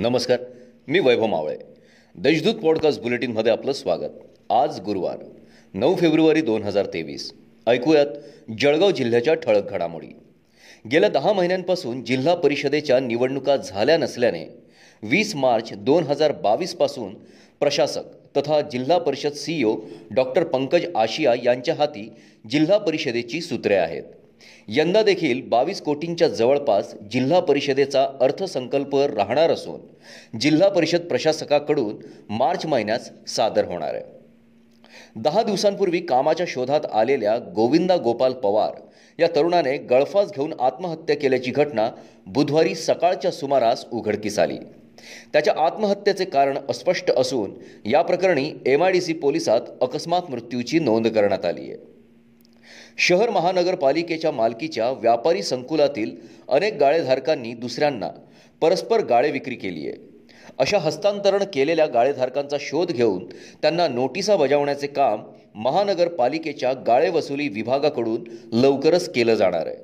नमस्कार मी वैभव मावळे. देशदूत पॉडकास्ट बुलेटिनमध्ये आपलं स्वागत. आज गुरुवार नऊ फेब्रुवारी दोन हजार तेवीस. ऐकूयात जळगाव जिल्ह्याच्या ठळक घडामोडी. गेल्या दहा महिन्यांपासून जिल्हा परिषदेच्या निवडणुका झाल्या नसल्याने वीस मार्च दोन हजार बावीसपासून प्रशासक तथा जिल्हा परिषद सीईओ डॉक्टर पंकज आशिया यांच्या हाती जिल्हा परिषदेची सूत्रे आहेत. यंदा देखील बावीस कोटींच्या जवळपास जिल्हा परिषदेचा अर्थसंकल्प राहणार असून जिल्हा परिषद प्रशासकाकडून मार्च महिन्यात सादर होणार आहे. दहा दिवसांपूर्वी कामाच्या शोधात आलेल्या गोविंदा गोपाल पवार या तरुणाने गळफास घेऊन आत्महत्या केल्याची घटना बुधवारी सकाळच्या सुमारास उघडकीस आली. त्याच्या आत्महत्येचे कारण अस्पष्ट असून या प्रकरणी एम आय डी सी पोलिसात अकस्मात मृत्यूची नोंद करण्यात आली आहे. शहर महानगरपालिकेच्या मालकीच्या व्यापारी संकुलातील अनेक गाळेधारकांनी दुसऱ्यांना परस्पर गाळे विक्री केली आहे. अशा हस्तांतरण केलेल्या गाळेधारकांचा शोध घेऊन त्यांना नोटिसा बजावण्याचे काम महानगरपालिकेच्या गाळे वसुली विभागाकडून लवकरच केलं जाणार आहे.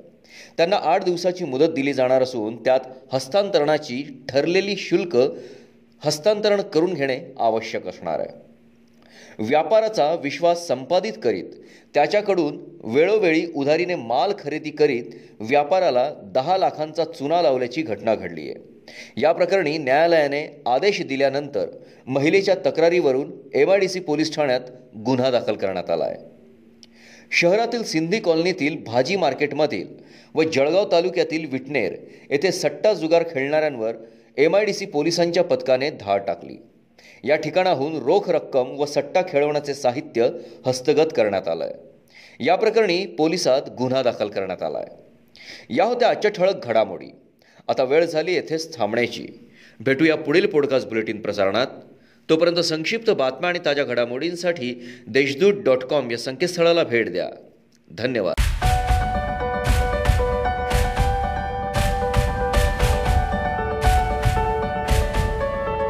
त्यांना आठ दिवसाची मुदत दिली जाणार असून त्यात हस्तांतरणाची ठरलेली शुल्क हस्तांतरण करून घेणे आवश्यक असणार आहे. व्यापाराचा विश्वास संपादित करीत त्याच्याकडून वेळोवेळी उधारीने माल खरेदी करीत व्यापाराला दहा लाखांचा चुना लावल्याची घटना घडली आहे. या प्रकरणी न्यायालयाने आदेश दिल्यानंतर महिलेच्या तक्रारीवरून M I D C police ठाण्यात गुन्हा दाखल करण्यात आला आहे. शहरातील सिंधी कॉलनीतील भाजी मार्केटमधील व जळगाव तालुक्यातील विटनेर येथे सट्टा जुगार खेळणाऱ्यांवर एम आय डी सी पोलिसांच्या पथकाने धाड टाकली. या ठिकाणाहून रोख रक्कम व सट्टा खेळवण्याचे साहित्य हस्तगत करण्यात आलं आहे या प्रकरणी पोलिसात गुन्हा दाखल करण्यात आला आहे या होत्या आजच्या ठळक घडामोडी. आता वेळ झाली येथेच थांबण्याची. भेटूया पुढील पॉडकास्ट बुलेटिन प्रसारणात. तोपर्यंत संक्षिप्त बातम्या आणि ताज्या घडामोडींसाठी देशदूत डॉट कॉम या संकेतस्थळाला भेट द्या. धन्यवाद.